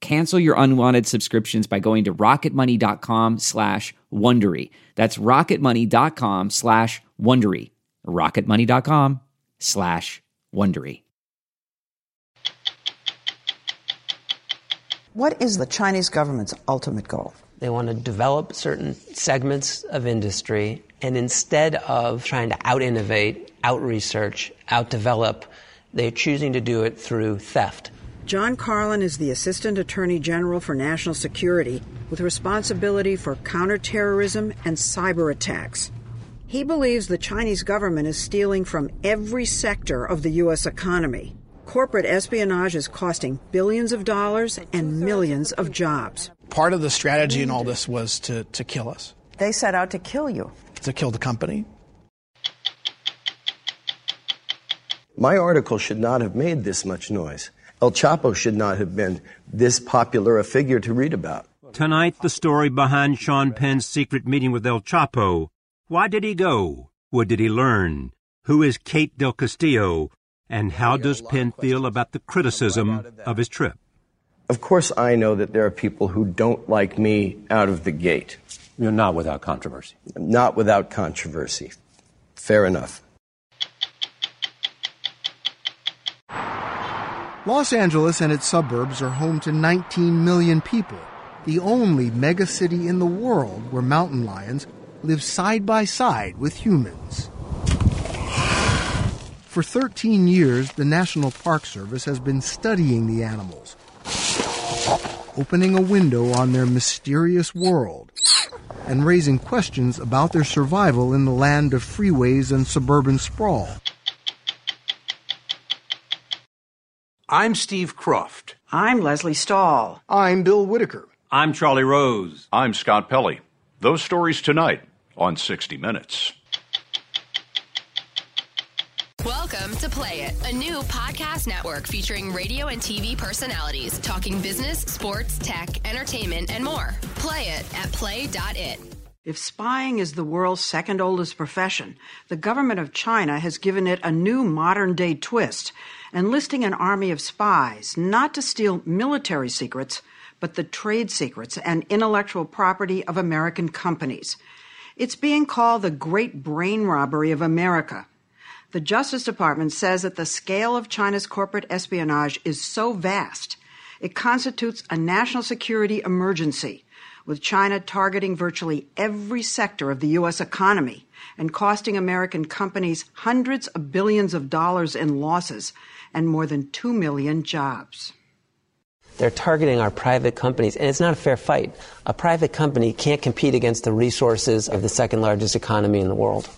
Cancel your unwanted subscriptions by going to rocketmoney.com slash Wondery. That's rocketmoney.com slash Wondery. rocketmoney.com slash Wondery. What is the Chinese government's ultimate goal? They want to develop certain segments of industry, and instead of trying to out innovate, out research, out develop, they're choosing to do it through theft. John Carlin is the Assistant Attorney General for National Security with responsibility for counterterrorism and cyber attacks. He believes the Chinese government is stealing from every sector of the U.S. economy. Corporate espionage is costing billions of dollars and millions of jobs. Part of the strategy in all this was to, to kill us, They set out to kill you. to kill the company. My article should not have made this much noise. El Chapo should not have been this popular a figure to read about. Tonight, the story behind Sean Penn's secret meeting with El Chapo. Why did he go? What did he learn? Who is Kate Del Castillo? And how does Penn feel about the criticism of his trip? Of course, I know that there are people who don't like me out of the gate. You're not without controversy. Not without controversy. Fair enough. Los Angeles and its suburbs are home to 19 million people, the only megacity in the world where mountain lions live side by side with humans. For 13 years, the National Park Service has been studying the animals, opening a window on their mysterious world, and raising questions about their survival in the land of freeways and suburban sprawl. I'm Steve Kroft. I'm Lesley Stahl. I'm Bill Whitaker. I'm Charlie Rose. I'm Scott Pelley. Those stories tonight on 60 Minutes. Welcome to Play It, a new podcast network featuring radio and TV personalities talking business, sports, tech, entertainment, and more. Play it at play.it. If spying is the world's second oldest profession, the government of China has given it a new modern day twist, enlisting an army of spies not to steal military secrets, but the trade secrets and intellectual property of American companies. It's being called the Great Brain Robbery of America. The Justice Department says that the scale of China's corporate espionage is so vast, it constitutes a national security emergency with China targeting virtually every sector of the U.S. economy and costing American companies hundreds of billions of dollars in losses and more than 2 million jobs. They're targeting our private companies, and it's not a fair fight. A private company can't compete against the resources of the second largest economy in the world.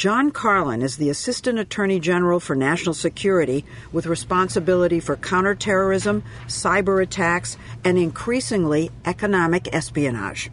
John Carlin is the Assistant Attorney General for National Security with responsibility for counterterrorism, cyber attacks, and increasingly economic espionage.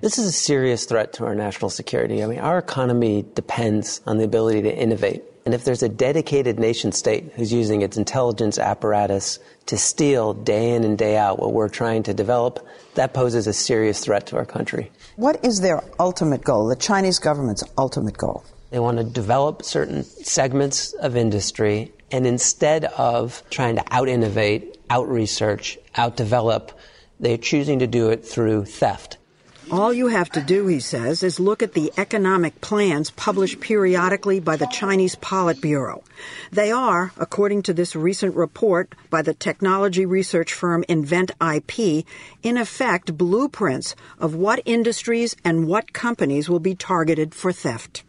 This is a serious threat to our national security. I mean, our economy depends on the ability to innovate And if there's a dedicated nation state who's using its intelligence apparatus to steal day in and day out what we're trying to develop, that poses a serious threat to our country. What is their ultimate goal, the Chinese government's ultimate goal? They want to develop certain segments of industry, and instead of trying to out innovate, out research, out develop, they're choosing to do it through theft. All you have to do, he says, is look at the economic plans published periodically by the Chinese Politburo. They are, according to this recent report by the technology research firm Invent IP, in effect blueprints of what industries and what companies will be targeted for theft.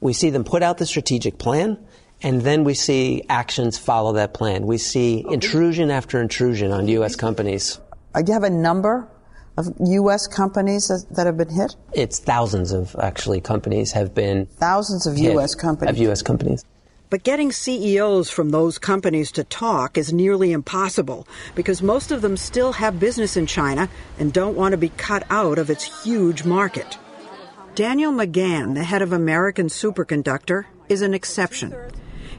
We see them put out the strategic plan, and then we see actions follow that plan. We see intrusion after intrusion on U.S. companies. Do you have a number of U.S. companies that, that have been hit? It's thousands of actually companies have been thousands of hit U.S. companies of U.S. companies. But getting CEOs from those companies to talk is nearly impossible because most of them still have business in China and don't want to be cut out of its huge market. Daniel McGahn, the head of American Superconductor, is an exception.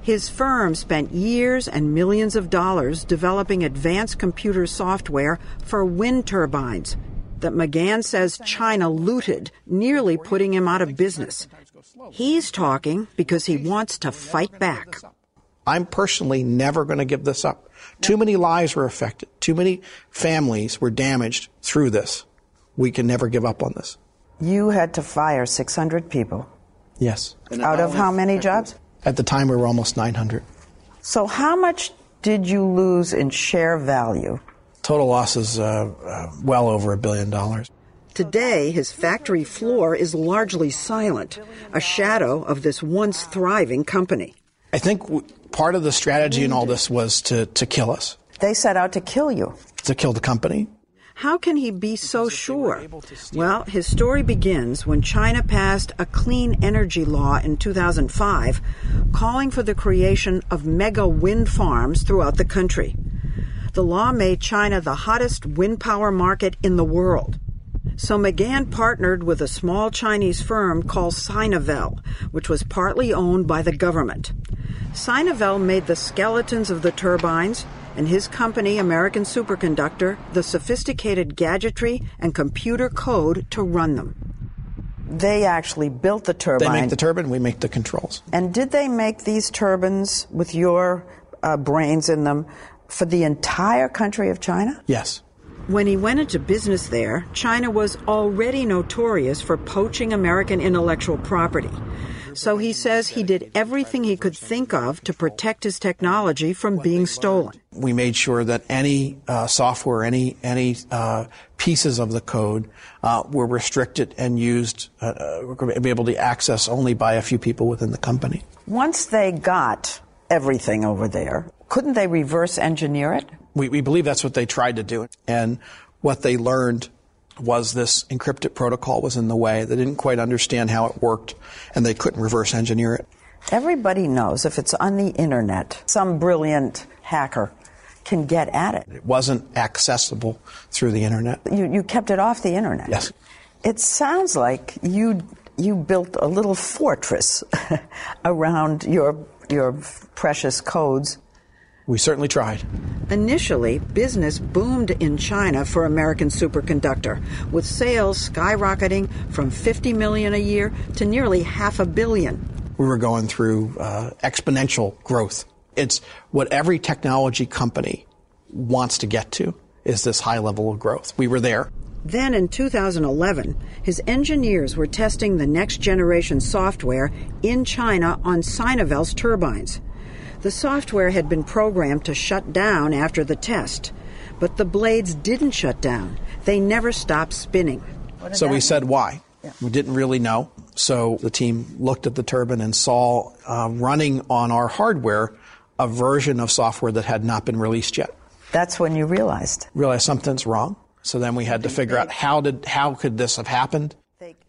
His firm spent years and millions of dollars developing advanced computer software for wind turbines that McGahn says China looted, nearly putting him out of business. He's talking because he wants to fight back. I'm personally never going to give this up. Too many lives were affected. Too many families were damaged through this. We can never give up on this. You had to fire 600 people. Yes. Out of how many jobs? At the time, we were almost 900. So, how much did you lose in share value? Total losses uh, uh, well over a billion dollars. Today, his factory floor is largely silent, a shadow of this once thriving company. I think w- part of the strategy in all this was to, to kill us, They set out to kill you. to kill the company. How can he be so sure? Well, his story begins when China passed a clean energy law in 2005 calling for the creation of mega wind farms throughout the country. The law made China the hottest wind power market in the world. So McGahn partnered with a small Chinese firm called Sinovel, which was partly owned by the government. Sinovel made the skeletons of the turbines, and his company, American Superconductor, the sophisticated gadgetry and computer code to run them. They actually built the turbine. They make the turbine, we make the controls. And did they make these turbines with your uh, brains in them for the entire country of China? Yes. When he went into business there, China was already notorious for poaching American intellectual property. So he says he did everything he could think of to protect his technology from being stolen. We made sure that any uh, software, any any uh, pieces of the code uh, were restricted and used, uh, uh, were going to be able to access only by a few people within the company. Once they got everything over there, couldn't they reverse engineer it? We, we believe that's what they tried to do, and what they learned was this encrypted protocol was in the way. They didn't quite understand how it worked, and they couldn't reverse engineer it. Everybody knows if it's on the internet, some brilliant hacker can get at it. It wasn't accessible through the internet. You, you kept it off the internet. Yes. It sounds like you you built a little fortress around your your precious codes. We certainly tried. Initially, business boomed in China for American Superconductor, with sales skyrocketing from 50 million a year to nearly half a billion. We were going through uh, exponential growth. It's what every technology company wants to get to is this high level of growth. We were there. Then in 2011, his engineers were testing the next generation software in China on Sinovel's turbines. The software had been programmed to shut down after the test, but the blades didn't shut down. They never stopped spinning. So we said why. We didn't really know. So the team looked at the turbine and saw uh, running on our hardware a version of software that had not been released yet. That's when you realized. Realized something's wrong. So then we had to figure out how did how could this have happened?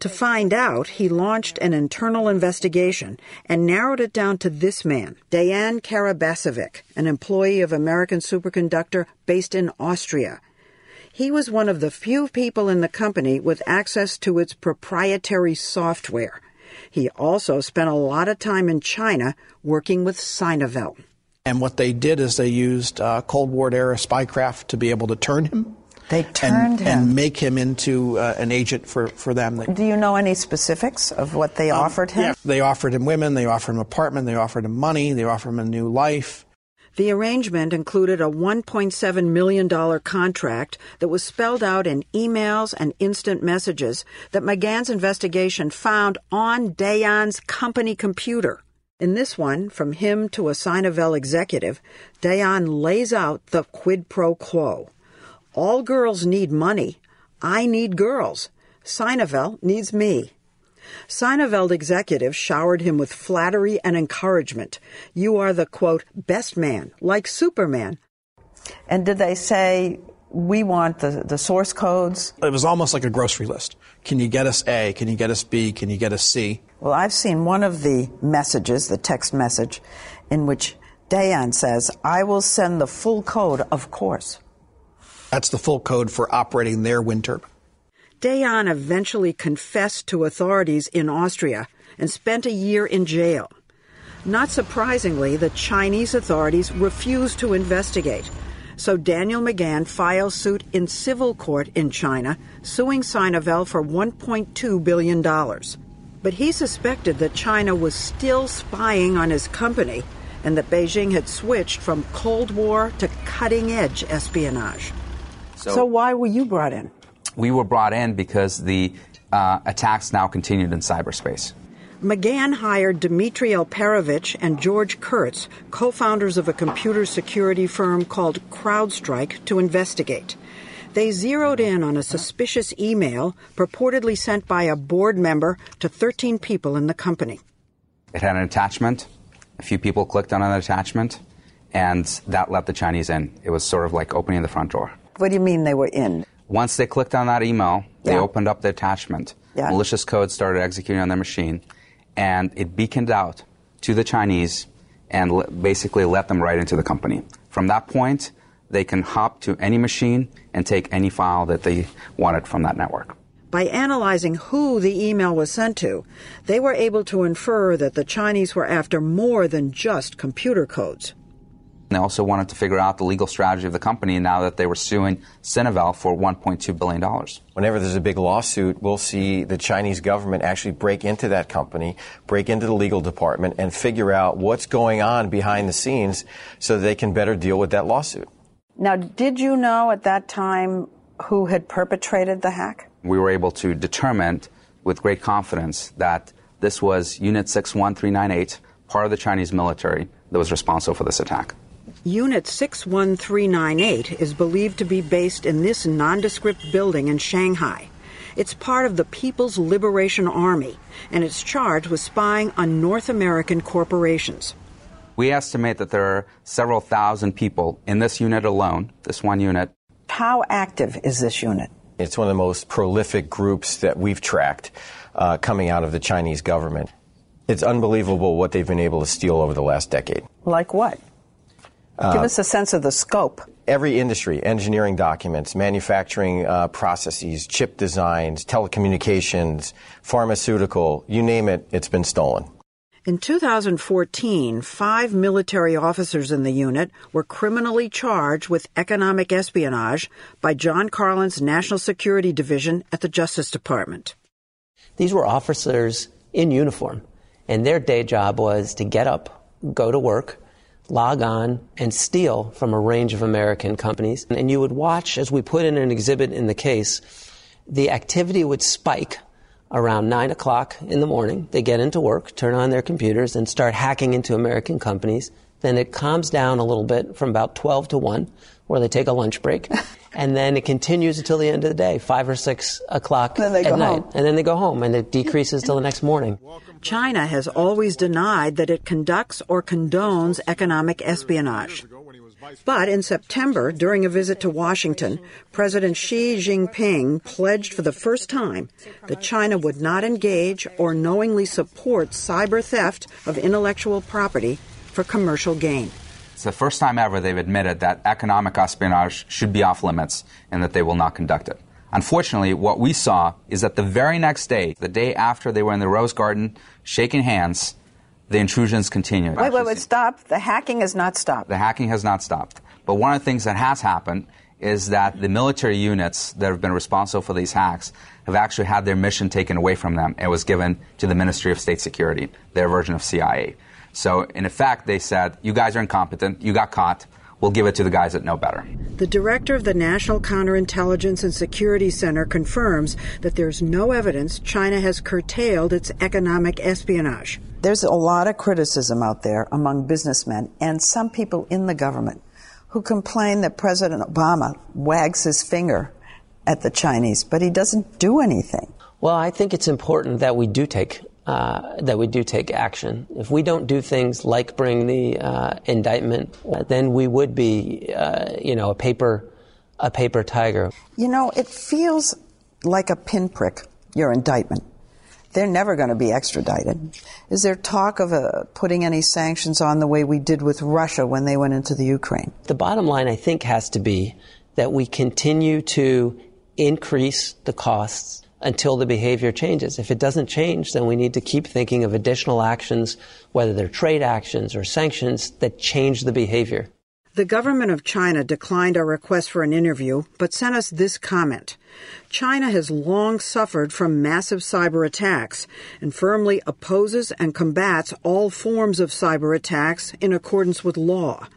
To find out, he launched an internal investigation and narrowed it down to this man, Dejan Karabasevic, an employee of American Superconductor based in Austria. He was one of the few people in the company with access to its proprietary software. He also spent a lot of time in China working with Sinovel. And what they did is they used uh, Cold War era spycraft to be able to turn him. They turned and, him. and make him into uh, an agent for, for them. Do you know any specifics of what they Um, offered him? Yeah, they offered him women, they offered him apartment, they offered him money, they offered him a new life. The arrangement included a $1.7 million contract that was spelled out in emails and instant messages that McGahn's investigation found on Dejan's company computer. In this one, from him to a Sinovel executive, Dejan lays out the quid pro quo. All girls need money. I need girls. Sinovel needs me. Sinovel executives showered him with flattery and encouragement. You are the, quote, best man, like Superman. And did they say, we want the, the source codes? It was almost like a grocery list. Can you get us A? Can you get us B? Can you get us C? Well, I've seen one of the messages, the text message, in which Dejan says, I will send the full code, of course. That's the full code for operating their wind turbine. Dejan eventually confessed to authorities in Austria and spent a year in jail. Not surprisingly, the Chinese authorities refused to investigate. So Daniel McGahn files suit in civil court in China, suing Sinovel for $1.2 billion. But he suspected that China was still spying on his company and that Beijing had switched from Cold War to cutting edge espionage. So, so why were you brought in? We were brought in because the uh, attacks now continued in cyberspace. McGahn hired Dmitry Alperovitch and George Kurtz, co founders of a computer security firm called CrowdStrike, to investigate. They zeroed in on a suspicious email purportedly sent by a board member to 13 people in the company. It had an attachment. A few people clicked on an attachment, and that let the Chinese in. It was sort of like opening the front door. What do you mean they were in? Once they clicked on that email, they Yeah. opened up the attachment. Yeah. Malicious code started executing on their machine, and it beaconed out to the Chinese and le- basically let them right into the company. From that point, they can hop to any machine and take any file that they wanted from that network. By analyzing who the email was sent to, they were able to infer that the Chinese were after more than just computer codes. They also wanted to figure out the legal strategy of the company now that they were suing Sinovel for $1.2 billion. Whenever there's a big lawsuit, we'll see the Chinese government actually break into that company, break into the legal department, and figure out what's going on behind the scenes so they can better deal with that lawsuit. Now, did you know at that time who had perpetrated the hack? We were able to determine with great confidence that this was Unit 61398, part of the Chinese military, that was responsible for this attack. Unit 61398 is believed to be based in this nondescript building in Shanghai. It's part of the People's Liberation Army, and it's charged with spying on North American corporations. We estimate that there are several thousand people in this unit alone, this one unit. How active is this unit? It's one of the most prolific groups that we've tracked uh, coming out of the Chinese government. It's unbelievable what they've been able to steal over the last decade. Like what? Uh, Give us a sense of the scope. Every industry, engineering documents, manufacturing uh, processes, chip designs, telecommunications, pharmaceutical, you name it, it's been stolen. In 2014, five military officers in the unit were criminally charged with economic espionage by John Carlin's National Security Division at the Justice Department. These were officers in uniform, and their day job was to get up, go to work, log on, and steal from a range of American companies. And you would watch, as we put in an exhibit in the case, the activity would spike around 9 o'clock in the morning. They get into work, turn on their computers, and start hacking into American companies. Then it calms down a little bit from about 12 to 1, where they take a lunch break. and then it continues until the end of the day, 5 or 6 o'clock Then they at go night. home. And then they go home, and it decreases till the next morning. China has always denied that it conducts or condones economic espionage. But in September, during a visit to Washington, President Xi Jinping pledged for the first time that China would not engage or knowingly support cyber theft of intellectual property for commercial gain. It's the first time ever they've admitted that economic espionage should be off limits and that they will not conduct it. Unfortunately, what we saw is that the very next day, the day after they were in the Rose Garden shaking hands, the intrusions continued. Wait, wait, wait, stop. The hacking has not stopped. The hacking has not stopped. But one of the things that has happened is that the military units that have been responsible for these hacks have actually had their mission taken away from them and was given to the Ministry of State Security, their version of CIA. So, in effect, they said, You guys are incompetent, you got caught, we'll give it to the guys that know better. The director of the National Counterintelligence and Security Center confirms that there's no evidence China has curtailed its economic espionage. There's a lot of criticism out there among businessmen and some people in the government who complain that President Obama wags his finger at the Chinese, but he doesn't do anything. Well, I think it's important that we do take uh, that we do take action. If we don't do things like bring the uh, indictment, then we would be, uh, you know, a paper a paper tiger. You know, it feels like a pinprick. Your indictment. They're never going to be extradited. Is there talk of uh, putting any sanctions on the way we did with Russia when they went into the Ukraine? The bottom line, I think, has to be that we continue to increase the costs until the behavior changes. If it doesn't change, then we need to keep thinking of additional actions, whether they're trade actions or sanctions, that change the behavior. The government of China declined our request for an interview, but sent us this comment. China has long suffered from massive cyber attacks and firmly opposes and combats all forms of cyber attacks in accordance with law.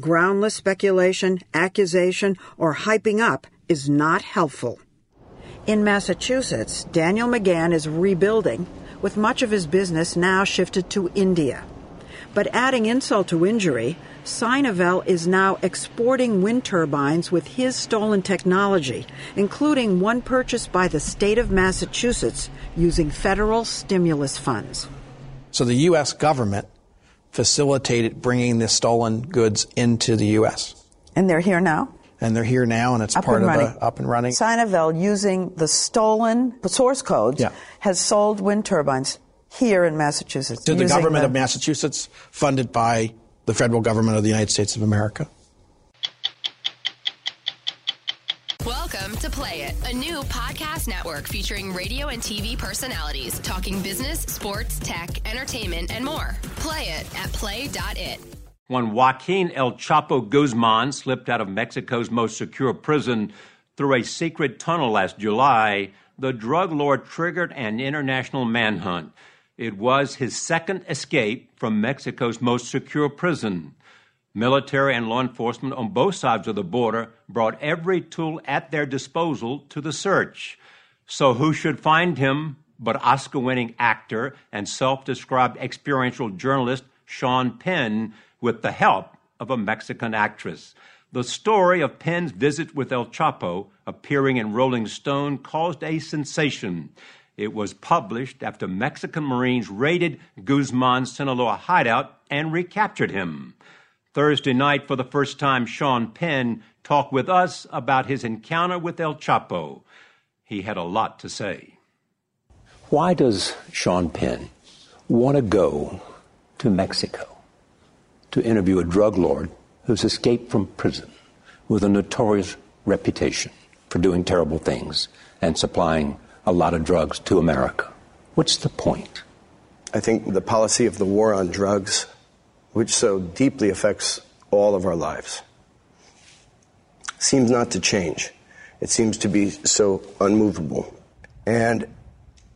Groundless speculation, accusation, or hyping up is not helpful. In Massachusetts, Daniel McGahn is rebuilding, with much of his business now shifted to India. But adding insult to injury, Sinovel is now exporting wind turbines with his stolen technology, including one purchased by the state of Massachusetts using federal stimulus funds. So the U.S. government facilitated bringing the stolen goods into the U.S. And they're here now? And they're here now, and it's Up part and of running. a up and running. Sinovel, using the stolen source codes, Yeah. has sold wind turbines here in Massachusetts. to the government the- of Massachusetts, funded by the federal government of the United States of America. Welcome to Play It, a new podcast network featuring radio and TV personalities talking business, sports, tech, entertainment, and more. Play it at play.it. When Joaquin El Chapo Guzman slipped out of Mexico's most secure prison through a secret tunnel last July, the drug lord triggered an international manhunt. It was his second escape from Mexico's most secure prison. Military and law enforcement on both sides of the border brought every tool at their disposal to the search. So, who should find him but Oscar winning actor and self described experiential journalist Sean Penn with the help of a Mexican actress? The story of Penn's visit with El Chapo, appearing in Rolling Stone, caused a sensation. It was published after Mexican Marines raided Guzman's Sinaloa hideout and recaptured him. Thursday night, for the first time, Sean Penn talked with us about his encounter with El Chapo. He had a lot to say. Why does Sean Penn want to go to Mexico to interview a drug lord who's escaped from prison with a notorious reputation for doing terrible things and supplying a lot of drugs to America? What's the point? I think the policy of the war on drugs, which so deeply affects all of our lives, seems not to change. It seems to be so unmovable. And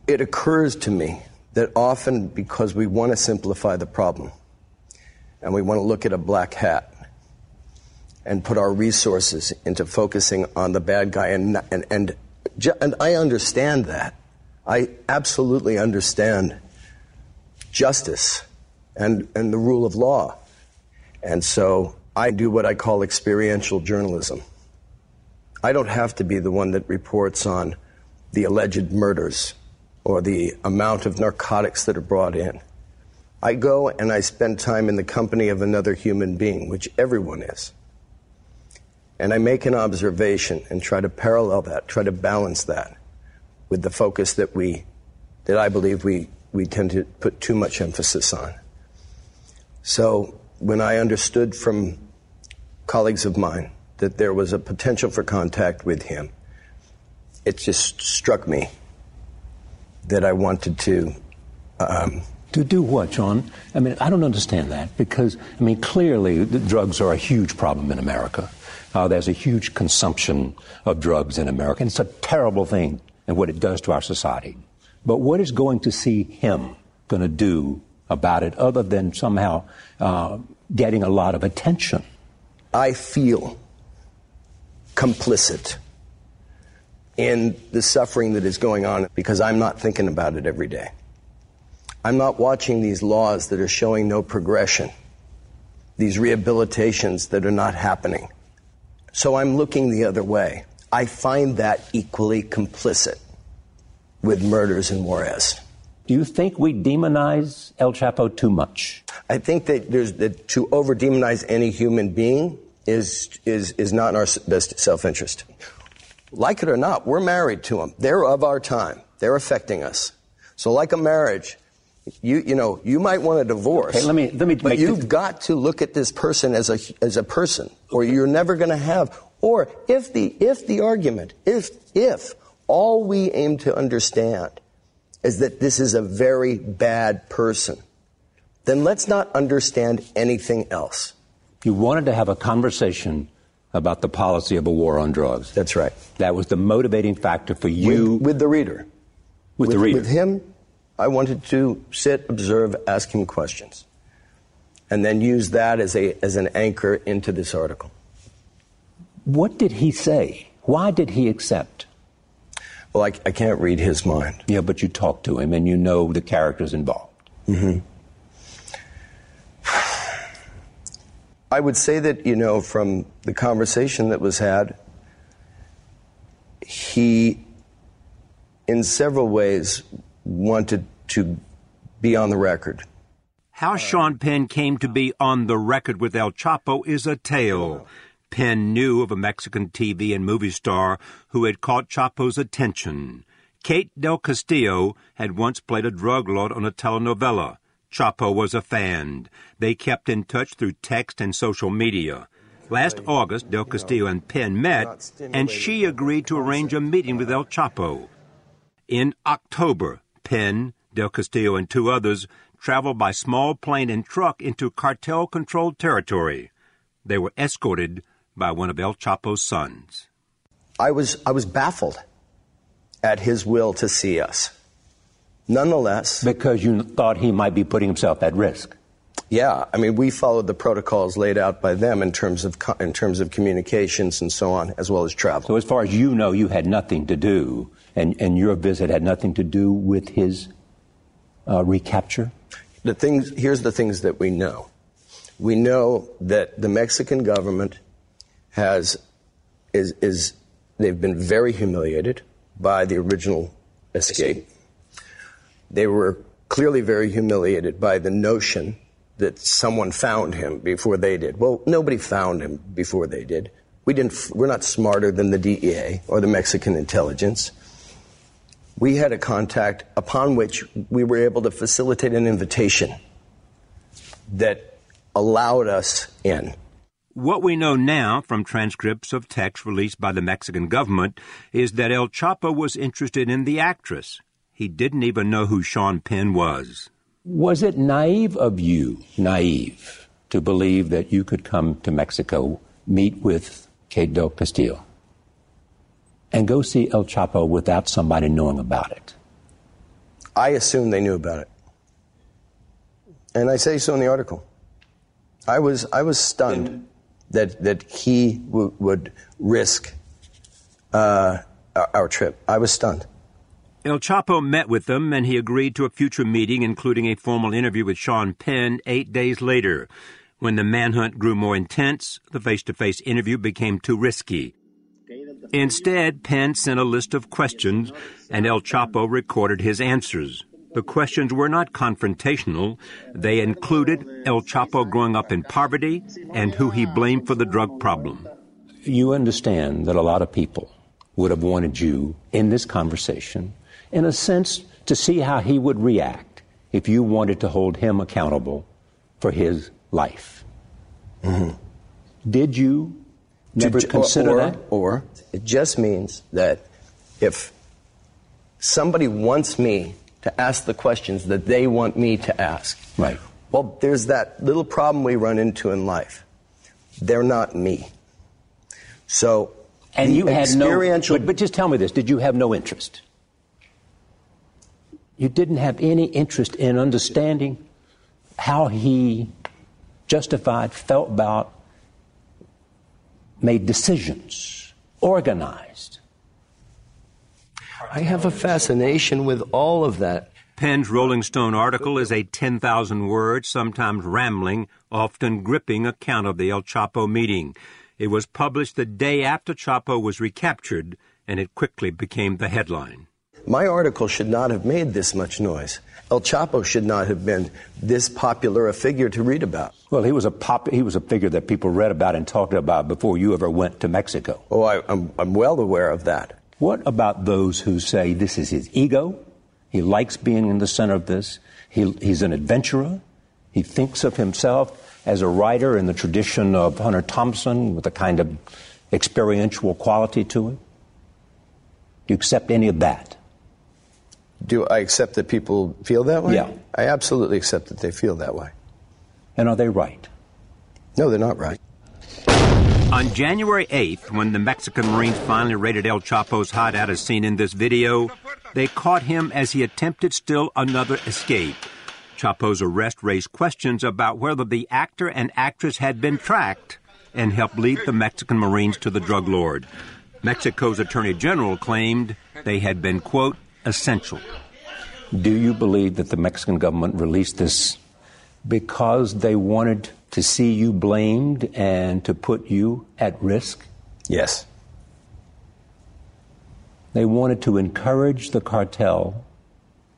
it occurs to me that often because we want to simplify the problem and we want to look at a black hat and put our resources into focusing on the bad guy and and and, and I understand that. I absolutely understand justice and and the rule of law. And so I do what I call experiential journalism. I don't have to be the one that reports on the alleged murders or the amount of narcotics that are brought in. I go and I spend time in the company of another human being, which everyone is. And I make an observation and try to parallel that, try to balance that with the focus that we, that I believe we, we tend to put too much emphasis on. So when I understood from colleagues of mine that there was a potential for contact with him, it just struck me that I wanted to. Um, to do what, Sean? I mean, I don't understand that because, I mean, clearly drugs are a huge problem in America. Uh, there's a huge consumption of drugs in America, and it's a terrible thing and what it does to our society. But what is going to see him going to do about it other than somehow uh, getting a lot of attention? I feel complicit in the suffering that is going on because I'm not thinking about it every day. I'm not watching these laws that are showing no progression, these rehabilitations that are not happening. So I'm looking the other way. I find that equally complicit with murders in Juarez. Do you think we demonize El Chapo too much? I think that there's that to over demonize any human being is is is not in our best self interest. Like it or not, we're married to them. They're of our time. They're affecting us. So, like a marriage, you you know you might want a divorce. Okay, let me let me. But you've got to look at this person as a as a person, or you're never going to have. Or if the if the argument if if all we aim to understand is that this is a very bad person, then let's not understand anything else. You wanted to have a conversation about the policy of a war on drugs. That's right. That was the motivating factor for you. With, with the reader. With, with, the reader. With him, I wanted to sit, observe, ask him questions, and then use that as, a, as an anchor into this article. What did he say? Why did he accept? Well, I, I can't read his mind. Yeah, but you talk to him and you know the characters involved. Mm-hmm. I would say that, you know, from the conversation that was had, he, in several ways, wanted to be on the record. How Sean Penn came to be on the record with El Chapo is a tale. Penn knew of a Mexican TV and movie star who had caught Chapo's attention. Kate Del Castillo had once played a drug lord on a telenovela. Chapo was a fan. They kept in touch through text and social media. Last August, Del Castillo and Penn met, and she agreed to arrange a meeting with El Chapo. In October, Penn, Del Castillo, and two others traveled by small plane and truck into cartel controlled territory. They were escorted by one of El Chapo's sons. I was, I was baffled at his will to see us. Nonetheless. Because you thought he might be putting himself at risk. Yeah, I mean, we followed the protocols laid out by them in terms of in terms of communications and so on, as well as travel. So, as far as you know, you had nothing to do, and, and your visit had nothing to do with his uh, recapture. The things here's the things that we know. We know that the Mexican government has is is they've been very humiliated by the original escape. They were clearly very humiliated by the notion that someone found him before they did. Well, nobody found him before they did. We didn't we're not smarter than the DEA or the Mexican intelligence. We had a contact upon which we were able to facilitate an invitation that allowed us in. What we know now from transcripts of texts released by the Mexican government is that El Chapo was interested in the actress. He didn't even know who Sean Penn was. Was it naive of you, naive, to believe that you could come to Mexico, meet with Kate Del Castillo, and go see El Chapo without somebody knowing about it? I assume they knew about it. And I say so in the article. I was, I was stunned that that he w- would risk uh, our, our trip. I was stunned. El Chapo met with them, and he agreed to a future meeting, including a formal interview with Sean Penn eight days later. When the manhunt grew more intense, the face to face interview became too risky. Instead, Penn sent a list of questions, and El Chapo recorded his answers. The questions were not confrontational. They included El Chapo growing up in poverty and who he blamed for the drug problem. You understand that a lot of people would have wanted you in this conversation, in a sense, to see how he would react if you wanted to hold him accountable for his life. Mm-hmm. Did you never to, consider or, that? Or it just means that if somebody wants me to ask the questions that they want me to ask. Right. Well, there's that little problem we run into in life. They're not me. So, and you had no. experiential- But, but just tell me this: Did you have no interest? You didn't have any interest in understanding how he justified, felt about, made decisions, organized. I have a fascination with all of that. Penn's Rolling Stone article is a 10,000 word, sometimes rambling, often gripping account of the El Chapo meeting. It was published the day after Chapo was recaptured, and it quickly became the headline. My article should not have made this much noise. El Chapo should not have been this popular a figure to read about. Well, he was a pop. He was a figure that people read about and talked about before you ever went to Mexico. Oh, I, I'm, I'm well aware of that. What about those who say this is his ego? He likes being in the center of this. He, he's an adventurer. He thinks of himself as a writer in the tradition of Hunter Thompson with a kind of experiential quality to him. Do you accept any of that? Do I accept that people feel that way? Yeah. I absolutely accept that they feel that way. And are they right? No, they're not right. On January 8th, when the Mexican Marines finally raided El Chapo's hideout as seen in this video, they caught him as he attempted still another escape. Chapo's arrest raised questions about whether the actor and actress had been tracked and helped lead the Mexican Marines to the drug lord. Mexico's Attorney General claimed they had been, quote, essential. Do you believe that the Mexican government released this because they wanted to see you blamed and to put you at risk? Yes. They wanted to encourage the cartel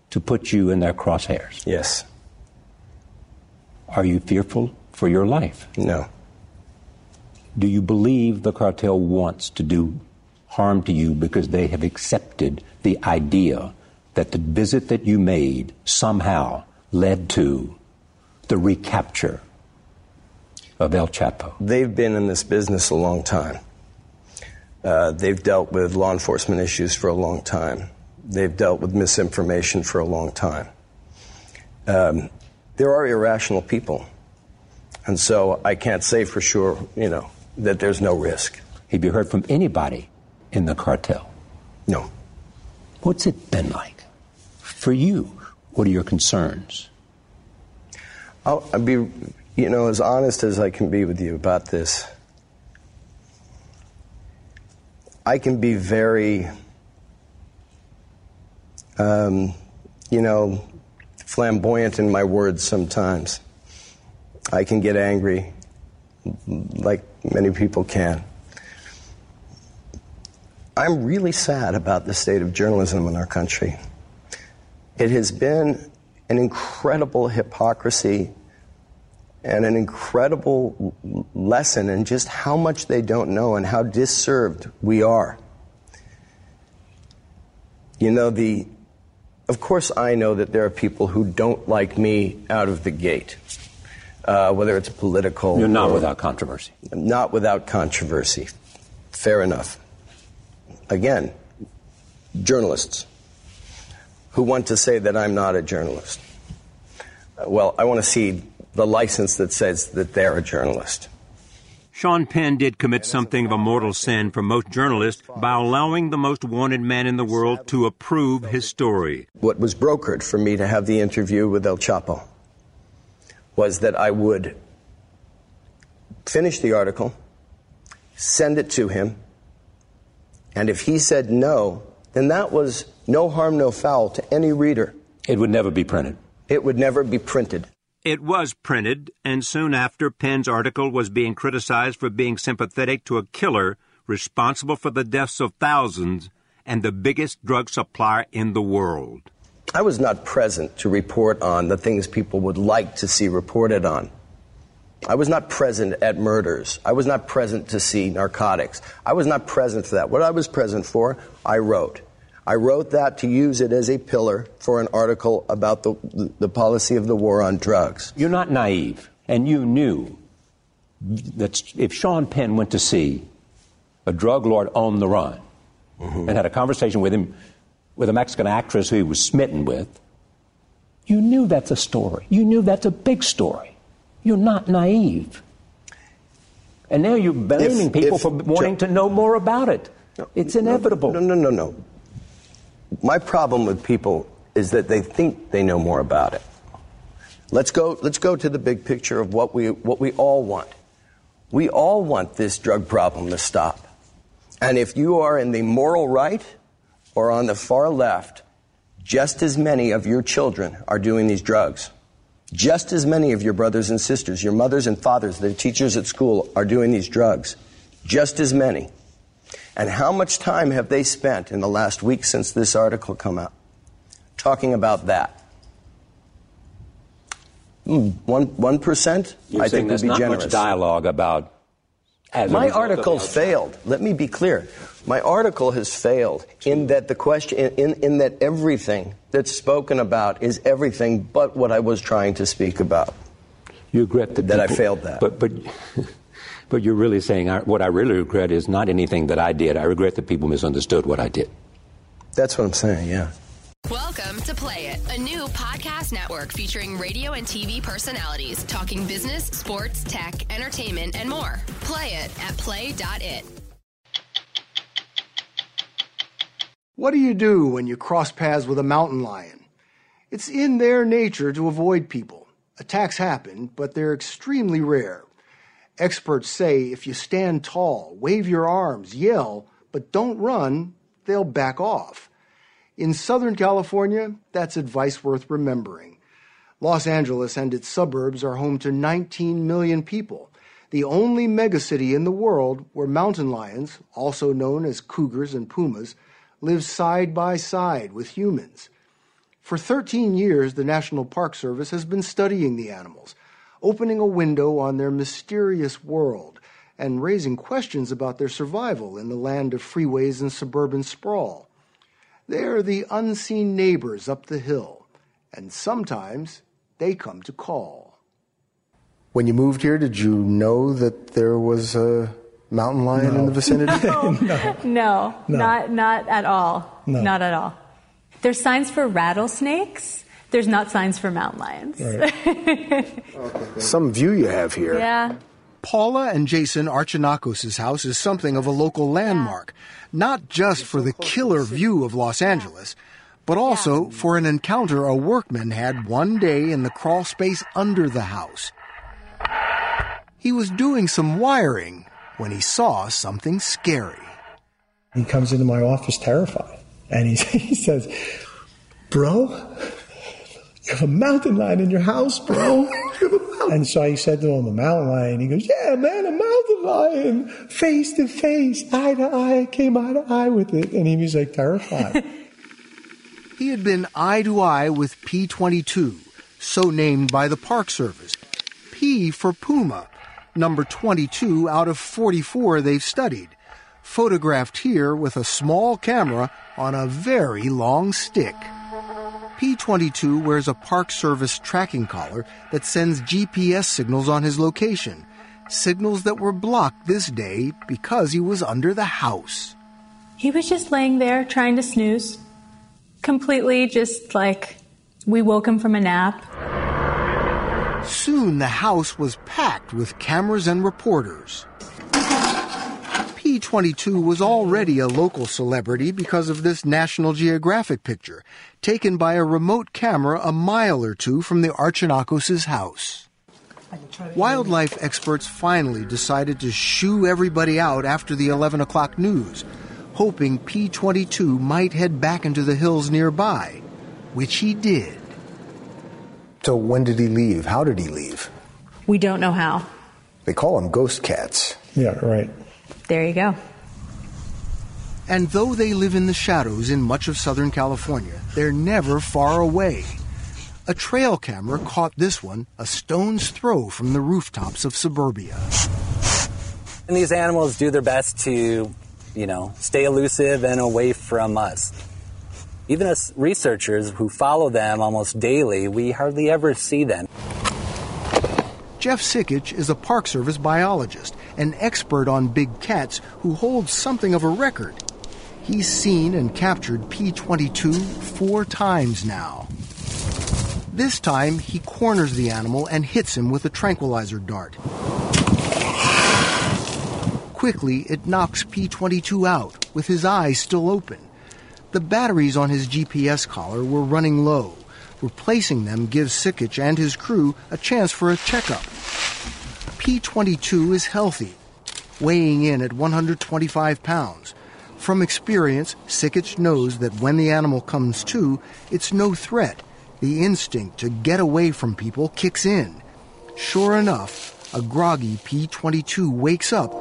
to put you in their crosshairs. Yes. Are you fearful for your life? No. Do you believe the cartel wants to do harm to you because they have accepted the idea that the visit that you made somehow led to the recapture of El Chapo? They've been in this business a long time. Uh, they've dealt with law enforcement issues for a long time. They've dealt with misinformation for a long time. Um, there are irrational people. And so I can't say for sure, you know, that there's no risk. Have you heard from anybody in the cartel? No. What's it been like for you? What are your concerns? I'll, I'll be, you know, as honest as I can be with you about this. I can be very, um, you know, flamboyant in my words sometimes. I can get angry, like many people can. I'm really sad about the state of journalism in our country. It has been an incredible hypocrisy and an incredible lesson in just how much they don't know and how disserved we are. You know, the, of course, I know that there are people who don't like me out of the gate, uh, whether it's political. You're not without controversy. Not without controversy. Fair enough. Again, journalists who want to say that I'm not a journalist. Uh, Well, I want to see the license that says that they're a journalist. Sean Penn did commit something of a mortal sin for most journalists by allowing the most wanted man in the world to approve his story. What was brokered for me to have the interview with El Chapo was that I would finish the article, send it to him, and if he said no, then that was no harm, no foul to any reader. It would never be printed. It would never be printed. It was printed, and soon after, Penn's article was being criticized for being sympathetic to a killer responsible for the deaths of thousands and the biggest drug supplier in the world. I was not present to report on the things people would like to see reported on. I was not present at murders. I was not present to see narcotics. I was not present for that. What I was present for, I wrote. I wrote that to use it as a pillar for an article about the, the policy of the war on drugs. You're not naive, and you knew that if Sean Penn went to see a drug lord on the run, mm-hmm. and had a conversation with him, with a Mexican actress who he was smitten with, you knew that's a story. You knew that's a big story. You're not naive. And now you're blaming If- people if for wanting to know more about it. It's inevitable. No, no, no, no. My problem with people is that they think they know more about it. Let's go. Let's go to the big picture of what we what we all want. We all want this drug problem to stop. And if you are in the moral right or on the far left, just as many of your children are doing these drugs. Just as many of your brothers and sisters, your mothers and fathers, the teachers at school are doing these drugs. Just as many. And how much time have they spent in the last week since this article come out talking about that? Hmm, One one percent? I think would be not generous. much dialogue about. My article failed. Let me be clear. My article has failed in that the question, in, in that everything that's spoken about is everything but what I was trying to speak about. You regret that That I failed that. But but but you're really saying I, what I really regret is not anything that I did. I regret that people misunderstood what I did. That's what I'm saying. Yeah. Welcome to Play It, a new podcast network featuring radio and TV personalities talking business, sports, tech, entertainment, and more. Play it at play.it. What do you do when you cross paths with a mountain lion? It's in their nature to avoid people. Attacks happen, but they're extremely rare. Experts say if you stand tall, wave your arms, yell, but don't run, they'll back off. In Southern California, that's advice worth remembering. Los Angeles and its suburbs are home to 19 million people, the only megacity in the world where mountain lions, also known as cougars and pumas, live side by side with humans. For 13 years, the National Park Service has been studying the animals, opening a window on their mysterious world and raising questions about their survival in the land of freeways and suburban sprawl. They're the unseen neighbors up the hill, and sometimes they come to call. When you moved here, did you know that there was a mountain lion in the vicinity? no. no, not not at all. No. Not at all. There's signs for rattlesnakes. There's not signs for mountain lions. Some view you have here. yeah. Paula and Jason Archinaco's house is something of a local landmark, not just for the killer view of Los Angeles, but also for an encounter a workman had one day in the crawl space under the house. He was doing some wiring when he saw something scary. He comes into my office terrified, and he, he says, "Bro, you have a mountain lion in your house, bro." and so I said to him, "A mountain lion." He goes, "Yeah, man, a mountain lion, face to face, eye to eye, came eye to eye with it," and he was like terrified. He had been eye to eye with P 22, so named by the Park Service. P for Puma, number 22 out of 44 they've studied. Photographed here with a small camera on a very long stick. P22 wears a Park Service tracking collar that sends GPS signals on his location. Signals that were blocked this day because he was under the house. He was just laying there trying to snooze. Completely just like we woke him from a nap. Soon the house was packed with cameras and reporters. P22 was already a local celebrity because of this National Geographic picture, taken by a remote camera a mile or two from the Archinaco's house. Wildlife experts finally decided to shoo everybody out after the 11 o'clock news, hoping P22 might head back into the hills nearby, which he did. So, when did he leave? How did he leave? We don't know how. They call them ghost cats. yeah, right. There you go. And though they live in the shadows in much of Southern California, they're never far away. A trail camera caught this one a stone's throw from the rooftops of suburbia. And these animals do their best to, you know, stay elusive and away from us. Even as researchers who follow them almost daily, we hardly ever see them. Jeff Sikich is a Park Service biologist, an expert on big cats who holds something of a record. He's seen and captured P 22 four times now. This time, he corners the animal and hits him with a tranquilizer dart. Quickly, it knocks P 22 out, with his eyes still open. The batteries on his GPS collar were running low. Replacing them gives Sikich and his crew a chance for a checkup. P 22 is healthy, weighing in at 125 pounds. From experience, Sikich knows that when the animal comes to, it's no threat. The instinct to get away from people kicks in. Sure enough, a groggy P 22 wakes up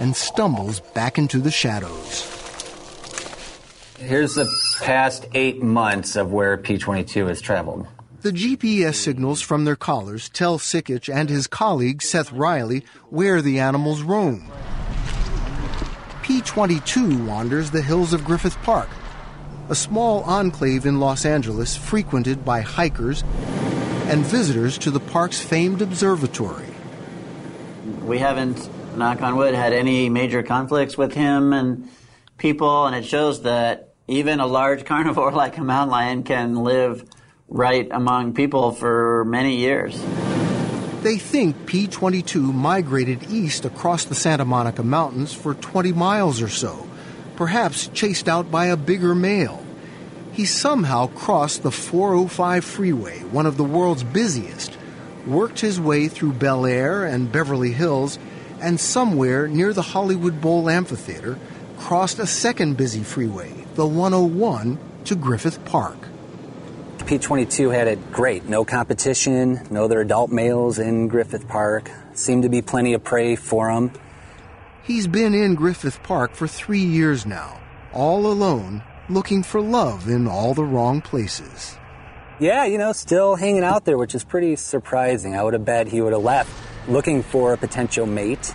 and stumbles back into the shadows. Here's the past eight months of where P22 has traveled. The GPS signals from their collars tell Sikich and his colleague Seth Riley where the animals roam. P 22 wanders the hills of Griffith Park, a small enclave in Los Angeles frequented by hikers and visitors to the park's famed observatory. We haven't, knock on wood, had any major conflicts with him and people, and it shows that even a large carnivore like a mountain lion can live right among people for many years. They think P 22 migrated east across the Santa Monica Mountains for 20 miles or so, perhaps chased out by a bigger male. He somehow crossed the 405 freeway, one of the world's busiest, worked his way through Bel Air and Beverly Hills, and somewhere near the Hollywood Bowl Amphitheater, crossed a second busy freeway, the 101, to Griffith Park. P22 had it great. No competition, no other adult males in Griffith Park. Seemed to be plenty of prey for him. He's been in Griffith Park for three years now, all alone, looking for love in all the wrong places. Yeah, you know, still hanging out there, which is pretty surprising. I would have bet he would have left looking for a potential mate.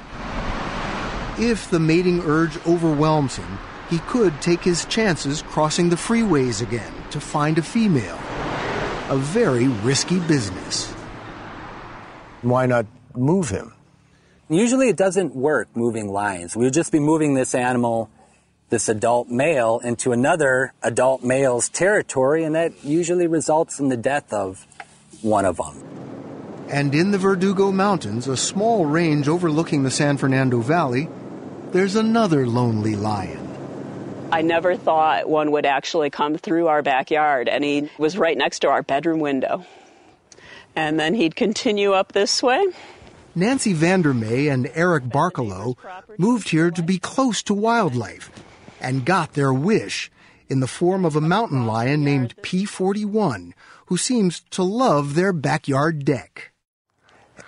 If the mating urge overwhelms him, he could take his chances crossing the freeways again to find a female. A very risky business. Why not move him? Usually it doesn't work moving lions. We would just be moving this animal, this adult male, into another adult male's territory, and that usually results in the death of one of them. And in the Verdugo Mountains, a small range overlooking the San Fernando Valley, there's another lonely lion. I never thought one would actually come through our backyard, and he was right next to our bedroom window. And then he'd continue up this way. Nancy Vandermeer and Eric Barkalow moved here to be close to wildlife and got their wish in the form of a mountain lion named P41 who seems to love their backyard deck.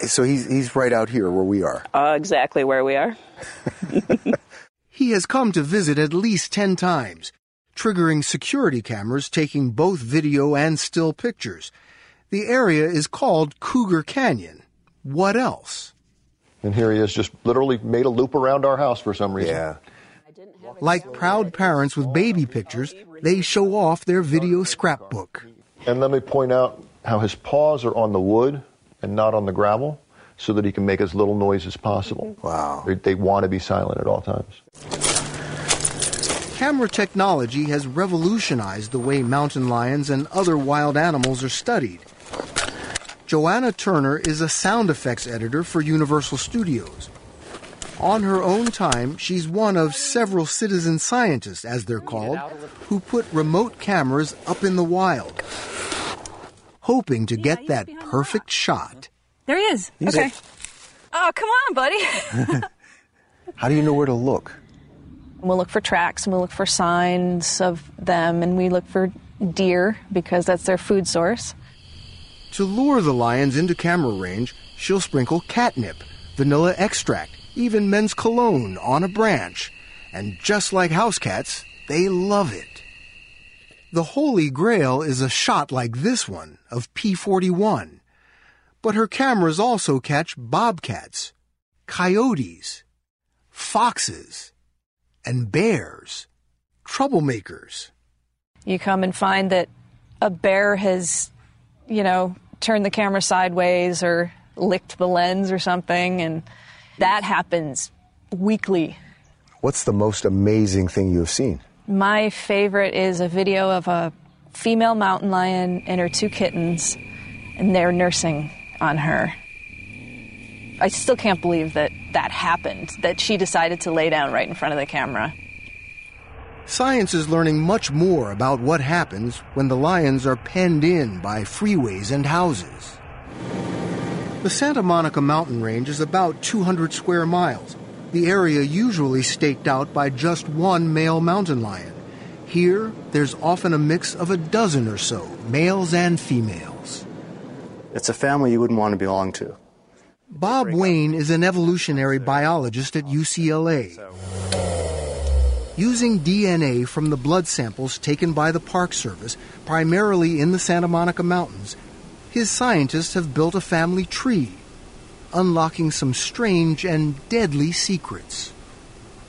So he's, he's right out here where we are. Uh, exactly where we are. He has come to visit at least 10 times, triggering security cameras taking both video and still pictures. The area is called Cougar Canyon. What else? And here he is, just literally made a loop around our house for some reason. Yeah. Like proud parents with baby pictures, they show off their video scrapbook. And let me point out how his paws are on the wood and not on the gravel so that he can make as little noise as possible. Mm-hmm. Wow. They, they want to be silent at all times. Camera technology has revolutionized the way mountain lions and other wild animals are studied. Joanna Turner is a sound effects editor for Universal Studios. On her own time, she's one of several citizen scientists, as they're called, who put remote cameras up in the wild, hoping to get that perfect shot. There he is. He's okay. it. Oh, come on, buddy. How do you know where to look? we'll look for tracks and we'll look for signs of them and we look for deer because that's their food source. To lure the lions into camera range, she'll sprinkle catnip, vanilla extract, even men's cologne on a branch. And just like house cats, they love it. The holy grail is a shot like this one of P41. But her cameras also catch bobcats, coyotes, foxes, and bears, troublemakers. You come and find that a bear has, you know, turned the camera sideways or licked the lens or something, and that happens weekly. What's the most amazing thing you have seen? My favorite is a video of a female mountain lion and her two kittens, and they're nursing on her. I still can't believe that that happened, that she decided to lay down right in front of the camera. Science is learning much more about what happens when the lions are penned in by freeways and houses. The Santa Monica mountain range is about 200 square miles, the area usually staked out by just one male mountain lion. Here, there's often a mix of a dozen or so, males and females. It's a family you wouldn't want to belong to. Bob Wayne is an evolutionary biologist at UCLA. Using DNA from the blood samples taken by the Park Service, primarily in the Santa Monica Mountains, his scientists have built a family tree, unlocking some strange and deadly secrets.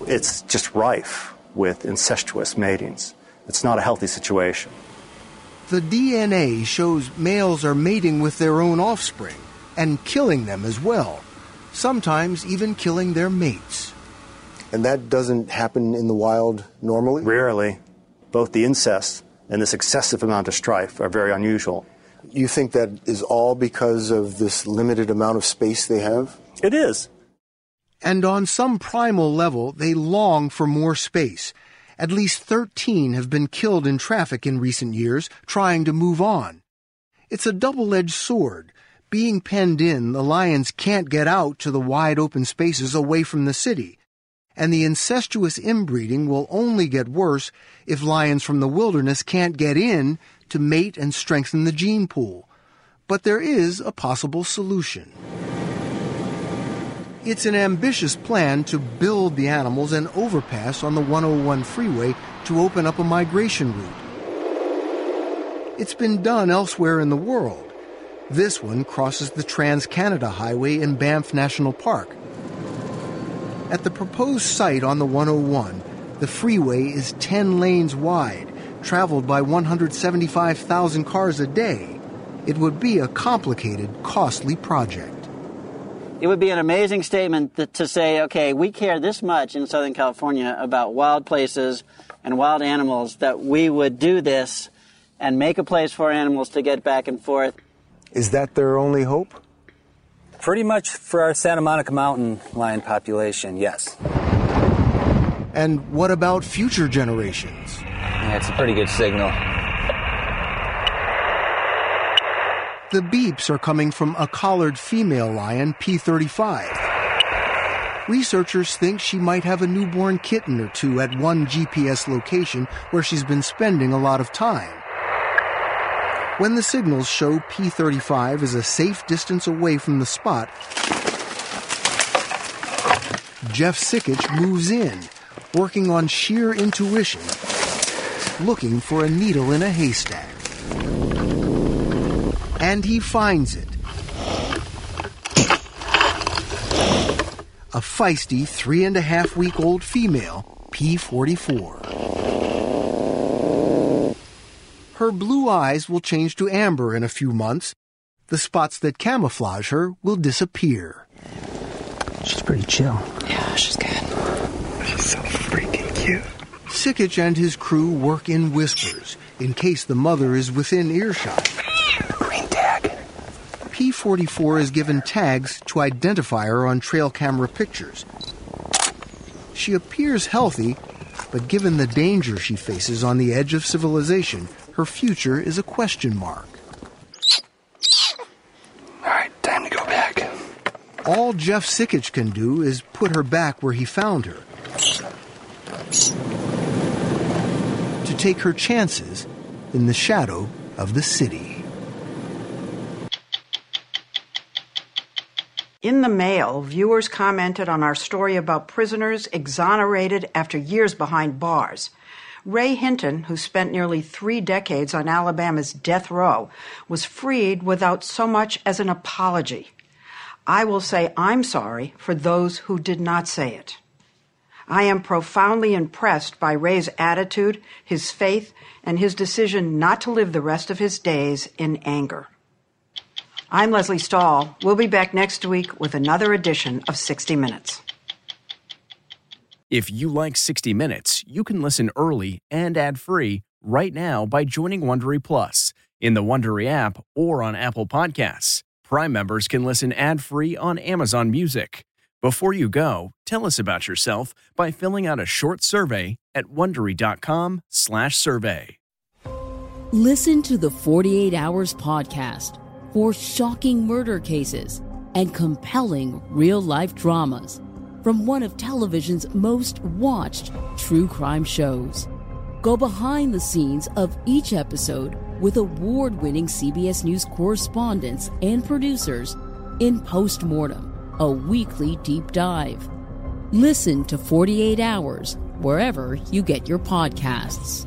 It's just rife with incestuous matings. It's not a healthy situation. The DNA shows males are mating with their own offspring and killing them as well, sometimes even killing their mates. And that doesn't happen in the wild normally? Rarely. Both the incest and this excessive amount of strife are very unusual. You think that is all because of this limited amount of space they have? It is. And on some primal level, they long for more space. At least 13 have been killed in traffic in recent years, trying to move on. It's a double edged sword. Being penned in, the lions can't get out to the wide open spaces away from the city and the incestuous inbreeding will only get worse if lions from the wilderness can't get in to mate and strengthen the gene pool. But there is a possible solution. It's an ambitious plan to build the animals an overpass on the 101 freeway to open up a migration route. It's been done elsewhere in the world. This one crosses the Trans Canada Highway in Banff National Park. At the proposed site on the 101, the freeway is 10 lanes wide, traveled by 175,000 cars a day. It would be a complicated, costly project. It would be an amazing statement to say, okay, we care this much in Southern California about wild places and wild animals that we would do this and make a place for animals to get back and forth. Is that their only hope? Pretty much for our Santa Monica mountain lion population, yes. And what about future generations? Yeah, it's a pretty good signal. The beeps are coming from a collared female lion, P35. Researchers think she might have a newborn kitten or two at one GPS location where she's been spending a lot of time. When the signals show P35 is a safe distance away from the spot, Jeff Sikich moves in, working on sheer intuition, looking for a needle in a haystack. And he finds it. A feisty three and a half week old female, P44. Her blue eyes will change to amber in a few months. The spots that camouflage her will disappear. She's pretty chill. Yeah, she's good. She's so freaking cute. Sikich and his crew work in whispers in case the mother is within earshot. Green tag. P44 is given tags to identify her on trail camera pictures. She appears healthy, but given the danger she faces on the edge of civilization, her future is a question mark. All right, time to go back. All Jeff Sikich can do is put her back where he found her. To take her chances in the shadow of the city. In the mail, viewers commented on our story about prisoners exonerated after years behind bars. Ray Hinton, who spent nearly three decades on Alabama's death row, was freed without so much as an apology. I will say I'm sorry for those who did not say it. I am profoundly impressed by Ray's attitude, his faith, and his decision not to live the rest of his days in anger. I'm Lesley Stahl. We'll be back next week with another edition of 60 Minutes. If you like 60 Minutes, you can listen early and ad-free right now by joining Wondery Plus in the Wondery app or on Apple Podcasts. Prime members can listen ad-free on Amazon Music. Before you go, tell us about yourself by filling out a short survey at wondery.com/survey. Listen to the 48 Hours podcast for shocking murder cases and compelling real-life dramas from one of television's most watched true crime shows. Go behind the scenes of each episode with award winning CBS News correspondents and producers in Postmortem, a weekly deep dive. Listen to 48 Hours wherever you get your podcasts.